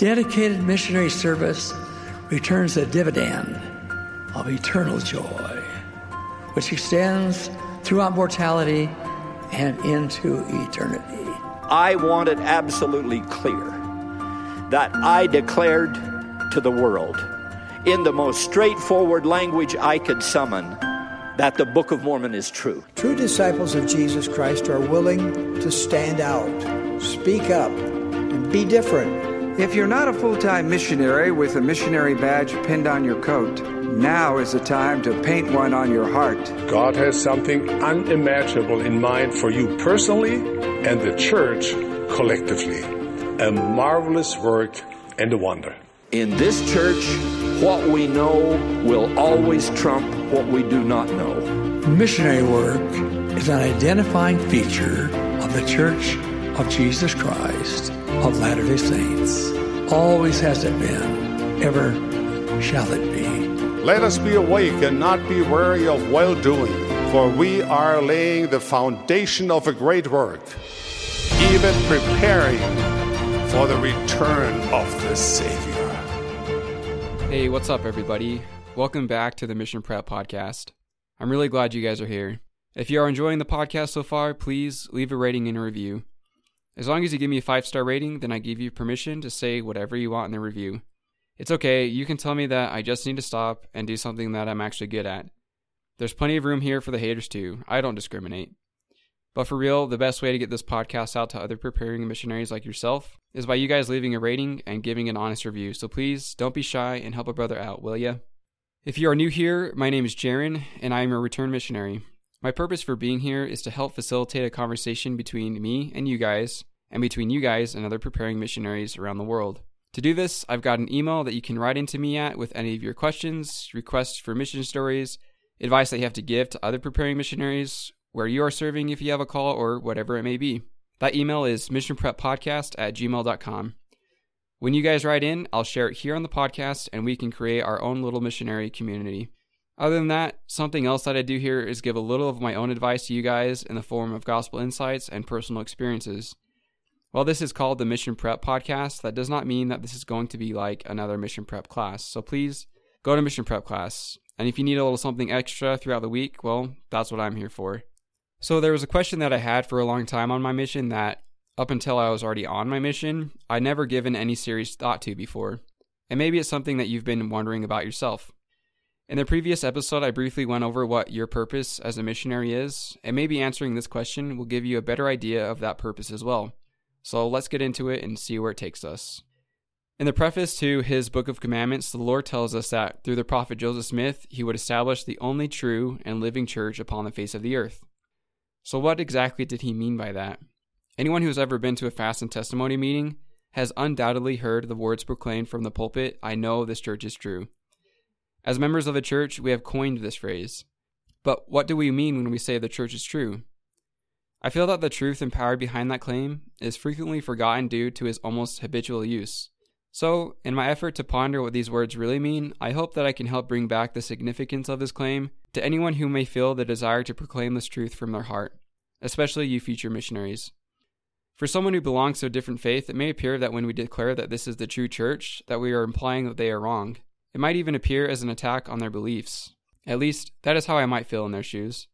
Dedicated missionary service returns a dividend of eternal joy, which extends throughout mortality and into eternity. I want it absolutely clear that I declared to the world, in the most straightforward language I could summon, that the Book of Mormon is true. True disciples of Jesus Christ are willing to stand out, speak up, and be different. If you're not a full time missionary with a missionary badge pinned on your coat, now is the time to paint one on your heart. God has something unimaginable in mind for you personally and the church collectively. A marvelous work and a wonder. In this church, what we know will always trump what we do not know. Missionary work is an identifying feature of the Church of Jesus Christ of Latter day Saints. Always has it been, ever shall it be. Let us be awake and not be weary of well doing, for we are laying the foundation of a great work, even preparing for the return of the Savior. Hey, what's up, everybody? Welcome back to the Mission Prep Podcast. I'm really glad you guys are here. If you are enjoying the podcast so far, please leave a rating and a review. As long as you give me a five star rating, then I give you permission to say whatever you want in the review. It's okay, you can tell me that I just need to stop and do something that I'm actually good at. There's plenty of room here for the haters too. I don't discriminate. But for real, the best way to get this podcast out to other preparing missionaries like yourself is by you guys leaving a rating and giving an honest review. So please don't be shy and help a brother out, will ya? If you are new here, my name is Jaron and I am a return missionary. My purpose for being here is to help facilitate a conversation between me and you guys, and between you guys and other preparing missionaries around the world. To do this, I've got an email that you can write into me at with any of your questions, requests for mission stories, advice that you have to give to other preparing missionaries, where you are serving if you have a call, or whatever it may be. That email is missionpreppodcast at gmail.com. When you guys write in, I'll share it here on the podcast and we can create our own little missionary community. Other than that, something else that I do here is give a little of my own advice to you guys in the form of gospel insights and personal experiences. While this is called the Mission Prep Podcast, that does not mean that this is going to be like another Mission Prep class. So please go to Mission Prep class. And if you need a little something extra throughout the week, well, that's what I'm here for. So there was a question that I had for a long time on my mission that up until I was already on my mission, I'd never given any serious thought to before. And maybe it's something that you've been wondering about yourself. In the previous episode, I briefly went over what your purpose as a missionary is, and maybe answering this question will give you a better idea of that purpose as well. So let's get into it and see where it takes us. In the preface to his Book of Commandments, the Lord tells us that through the prophet Joseph Smith, he would establish the only true and living church upon the face of the earth. So, what exactly did he mean by that? Anyone who's ever been to a fast and testimony meeting has undoubtedly heard the words proclaimed from the pulpit I know this church is true. As members of the church, we have coined this phrase. But what do we mean when we say the church is true? I feel that the truth and power behind that claim is frequently forgotten due to its almost habitual use. So, in my effort to ponder what these words really mean, I hope that I can help bring back the significance of this claim to anyone who may feel the desire to proclaim this truth from their heart, especially you future missionaries. For someone who belongs to a different faith, it may appear that when we declare that this is the true church, that we are implying that they are wrong. It might even appear as an attack on their beliefs. At least, that is how I might feel in their shoes.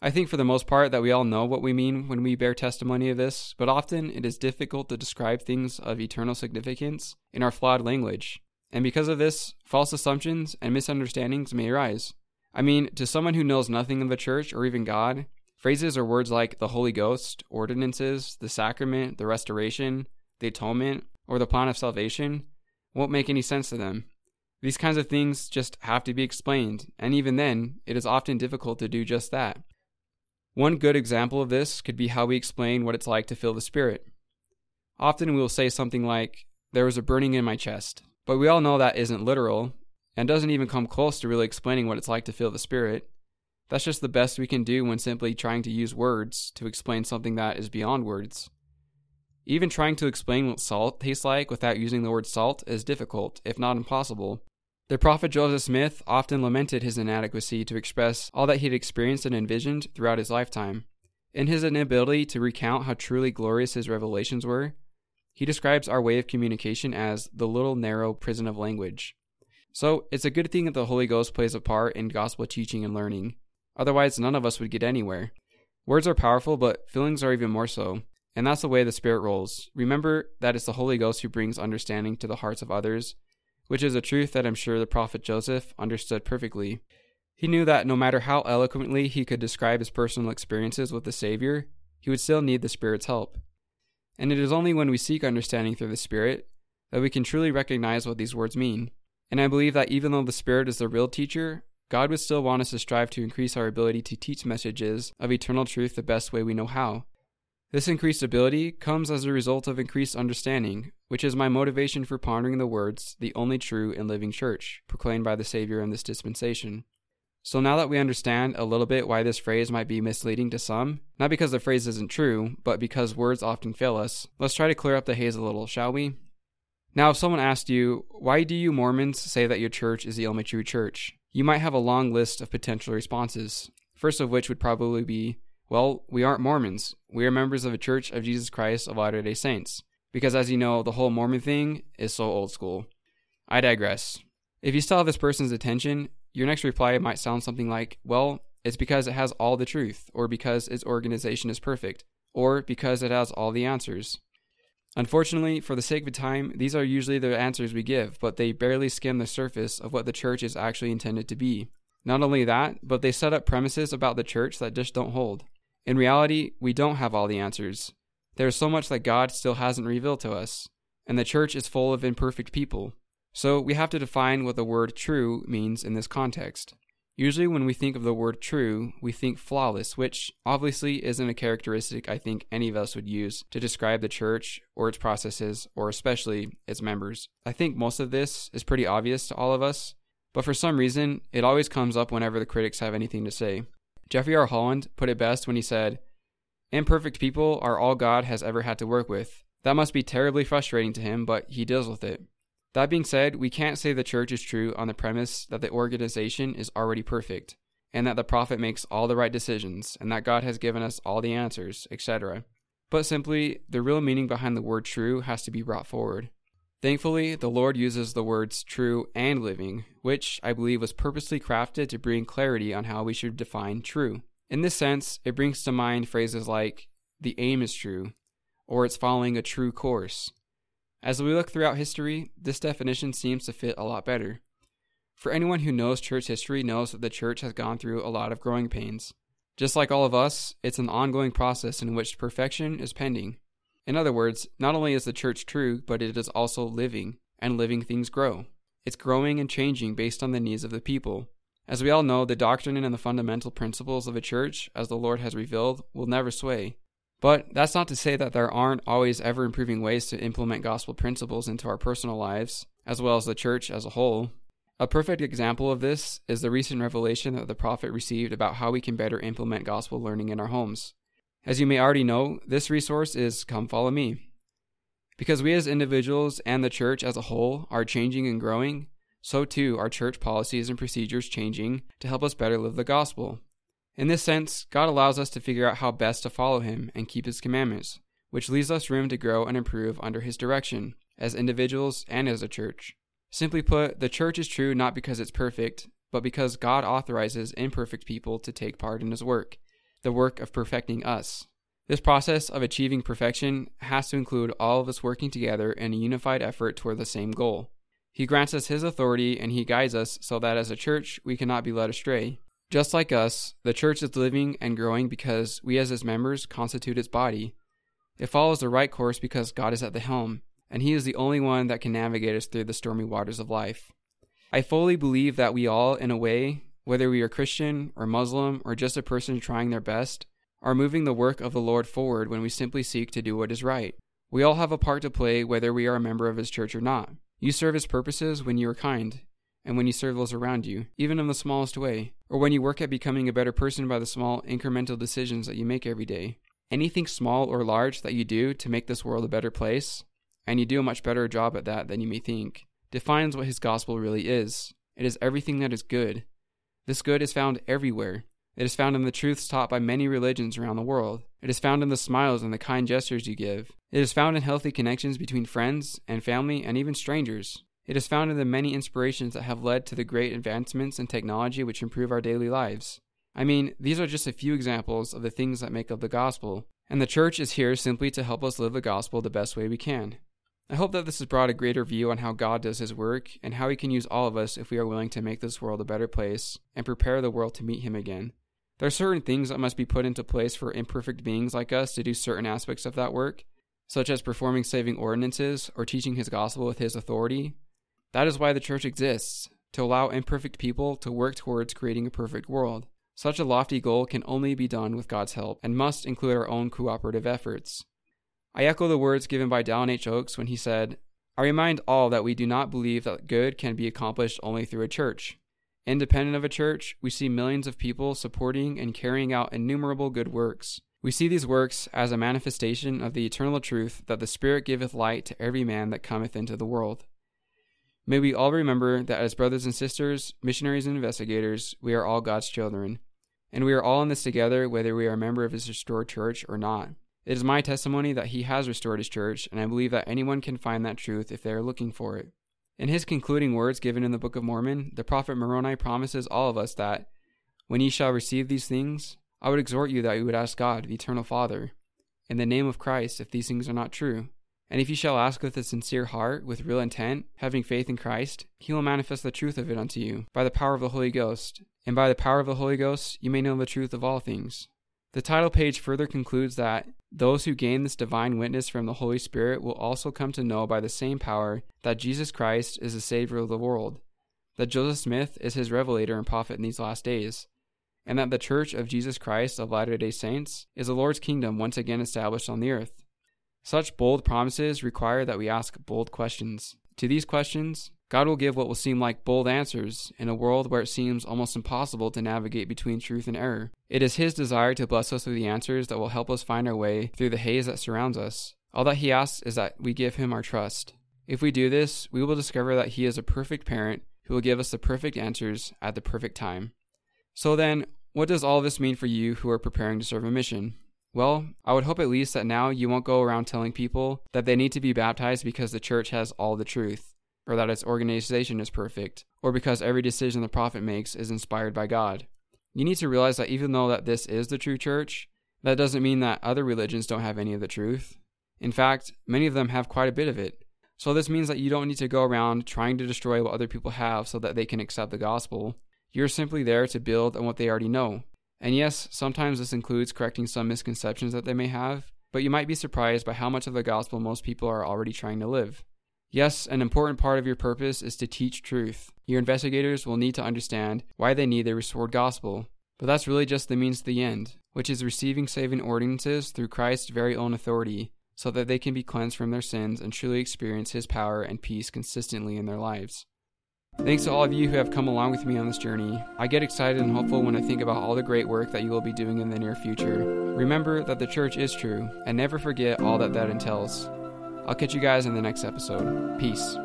I think for the most part that we all know what we mean when we bear testimony of this, but often it is difficult to describe things of eternal significance in our flawed language. And because of this, false assumptions and misunderstandings may arise. I mean, to someone who knows nothing of the church or even God, phrases or words like the Holy Ghost, ordinances, the sacrament, the restoration, the atonement, or the plan of salvation won't make any sense to them. These kinds of things just have to be explained, and even then, it is often difficult to do just that. One good example of this could be how we explain what it's like to feel the Spirit. Often we will say something like, There was a burning in my chest, but we all know that isn't literal and doesn't even come close to really explaining what it's like to feel the Spirit. That's just the best we can do when simply trying to use words to explain something that is beyond words. Even trying to explain what salt tastes like without using the word salt is difficult, if not impossible. The prophet Joseph Smith often lamented his inadequacy to express all that he had experienced and envisioned throughout his lifetime. In his inability to recount how truly glorious his revelations were, he describes our way of communication as the little narrow prison of language. So, it's a good thing that the Holy Ghost plays a part in gospel teaching and learning. Otherwise, none of us would get anywhere. Words are powerful, but feelings are even more so. And that's the way the Spirit rolls. Remember that it's the Holy Ghost who brings understanding to the hearts of others, which is a truth that I'm sure the prophet Joseph understood perfectly. He knew that no matter how eloquently he could describe his personal experiences with the Savior, he would still need the Spirit's help. And it is only when we seek understanding through the Spirit that we can truly recognize what these words mean. And I believe that even though the Spirit is the real teacher, God would still want us to strive to increase our ability to teach messages of eternal truth the best way we know how. This increased ability comes as a result of increased understanding, which is my motivation for pondering the words, the only true and living church, proclaimed by the Savior in this dispensation. So now that we understand a little bit why this phrase might be misleading to some, not because the phrase isn't true, but because words often fail us, let's try to clear up the haze a little, shall we? Now, if someone asked you, why do you Mormons say that your church is the only true church? You might have a long list of potential responses, first of which would probably be, well, we aren't Mormons. We are members of a Church of Jesus Christ of Latter day Saints. Because as you know, the whole Mormon thing is so old school. I digress. If you still have this person's attention, your next reply might sound something like, well, it's because it has all the truth, or because its organization is perfect, or because it has all the answers. Unfortunately, for the sake of time, these are usually the answers we give, but they barely skim the surface of what the church is actually intended to be. Not only that, but they set up premises about the church that just don't hold. In reality, we don't have all the answers. There is so much that God still hasn't revealed to us, and the church is full of imperfect people. So we have to define what the word true means in this context. Usually, when we think of the word true, we think flawless, which obviously isn't a characteristic I think any of us would use to describe the church or its processes, or especially its members. I think most of this is pretty obvious to all of us, but for some reason, it always comes up whenever the critics have anything to say. Jeffrey R. Holland put it best when he said, Imperfect people are all God has ever had to work with. That must be terribly frustrating to him, but he deals with it. That being said, we can't say the church is true on the premise that the organization is already perfect, and that the prophet makes all the right decisions, and that God has given us all the answers, etc. But simply, the real meaning behind the word true has to be brought forward. Thankfully, the Lord uses the words true and living, which I believe was purposely crafted to bring clarity on how we should define true. In this sense, it brings to mind phrases like, the aim is true, or it's following a true course, as we look throughout history, this definition seems to fit a lot better. For anyone who knows church history knows that the church has gone through a lot of growing pains. Just like all of us, it's an ongoing process in which perfection is pending. In other words, not only is the church true, but it is also living, and living things grow. It's growing and changing based on the needs of the people. As we all know, the doctrine and the fundamental principles of a church, as the Lord has revealed, will never sway. But that's not to say that there aren't always ever improving ways to implement gospel principles into our personal lives, as well as the church as a whole. A perfect example of this is the recent revelation that the prophet received about how we can better implement gospel learning in our homes. As you may already know, this resource is Come Follow Me. Because we as individuals and the church as a whole are changing and growing, so too are church policies and procedures changing to help us better live the gospel. In this sense, God allows us to figure out how best to follow Him and keep His commandments, which leaves us room to grow and improve under His direction, as individuals and as a church. Simply put, the church is true not because it's perfect, but because God authorizes imperfect people to take part in His work, the work of perfecting us. This process of achieving perfection has to include all of us working together in a unified effort toward the same goal. He grants us His authority and He guides us so that as a church we cannot be led astray. Just like us, the church is living and growing because we as its members constitute its body. It follows the right course because God is at the helm, and He is the only one that can navigate us through the stormy waters of life. I fully believe that we all, in a way, whether we are Christian or Muslim or just a person trying their best, are moving the work of the Lord forward when we simply seek to do what is right. We all have a part to play whether we are a member of His church or not. You serve His purposes when you are kind, and when you serve those around you, even in the smallest way, or when you work at becoming a better person by the small incremental decisions that you make every day. Anything small or large that you do to make this world a better place, and you do a much better job at that than you may think, defines what his gospel really is. It is everything that is good. This good is found everywhere. It is found in the truths taught by many religions around the world. It is found in the smiles and the kind gestures you give. It is found in healthy connections between friends and family and even strangers. It is found in the many inspirations that have led to the great advancements in technology which improve our daily lives. I mean, these are just a few examples of the things that make up the gospel, and the church is here simply to help us live the gospel the best way we can. I hope that this has brought a greater view on how God does his work and how he can use all of us if we are willing to make this world a better place and prepare the world to meet him again. There are certain things that must be put into place for imperfect beings like us to do certain aspects of that work, such as performing saving ordinances or teaching his gospel with his authority. That is why the church exists, to allow imperfect people to work towards creating a perfect world. Such a lofty goal can only be done with God's help and must include our own cooperative efforts. I echo the words given by Dallin H. Oaks when he said, I remind all that we do not believe that good can be accomplished only through a church. Independent of a church, we see millions of people supporting and carrying out innumerable good works. We see these works as a manifestation of the eternal truth that the Spirit giveth light to every man that cometh into the world. May we all remember that as brothers and sisters, missionaries and investigators, we are all God's children, and we are all in this together whether we are a member of His restored church or not. It is my testimony that He has restored His church, and I believe that anyone can find that truth if they are looking for it. In his concluding words given in the Book of Mormon, the prophet Moroni promises all of us that, when ye shall receive these things, I would exhort you that you would ask God, the eternal Father, in the name of Christ, if these things are not true. And if ye shall ask with a sincere heart, with real intent, having faith in Christ, he will manifest the truth of it unto you, by the power of the Holy Ghost. And by the power of the Holy Ghost, you may know the truth of all things. The title page further concludes that those who gain this divine witness from the Holy Spirit will also come to know by the same power that Jesus Christ is the Savior of the world, that Joseph Smith is his revelator and prophet in these last days, and that the Church of Jesus Christ of Latter day Saints is the Lord's kingdom once again established on the earth. Such bold promises require that we ask bold questions. To these questions, God will give what will seem like bold answers in a world where it seems almost impossible to navigate between truth and error. It is His desire to bless us with the answers that will help us find our way through the haze that surrounds us. All that He asks is that we give Him our trust. If we do this, we will discover that He is a perfect parent who will give us the perfect answers at the perfect time. So then, what does all this mean for you who are preparing to serve a mission? Well, I would hope at least that now you won't go around telling people that they need to be baptized because the church has all the truth, or that its organization is perfect, or because every decision the prophet makes is inspired by God. You need to realize that even though that this is the true church, that doesn't mean that other religions don't have any of the truth. In fact, many of them have quite a bit of it. So this means that you don't need to go around trying to destroy what other people have so that they can accept the gospel. You're simply there to build on what they already know. And yes, sometimes this includes correcting some misconceptions that they may have, but you might be surprised by how much of the gospel most people are already trying to live. Yes, an important part of your purpose is to teach truth. Your investigators will need to understand why they need the restored gospel, but that's really just the means to the end, which is receiving saving ordinances through Christ's very own authority, so that they can be cleansed from their sins and truly experience His power and peace consistently in their lives. Thanks to all of you who have come along with me on this journey. I get excited and hopeful when I think about all the great work that you will be doing in the near future. Remember that the church is true, and never forget all that that entails. I'll catch you guys in the next episode. Peace.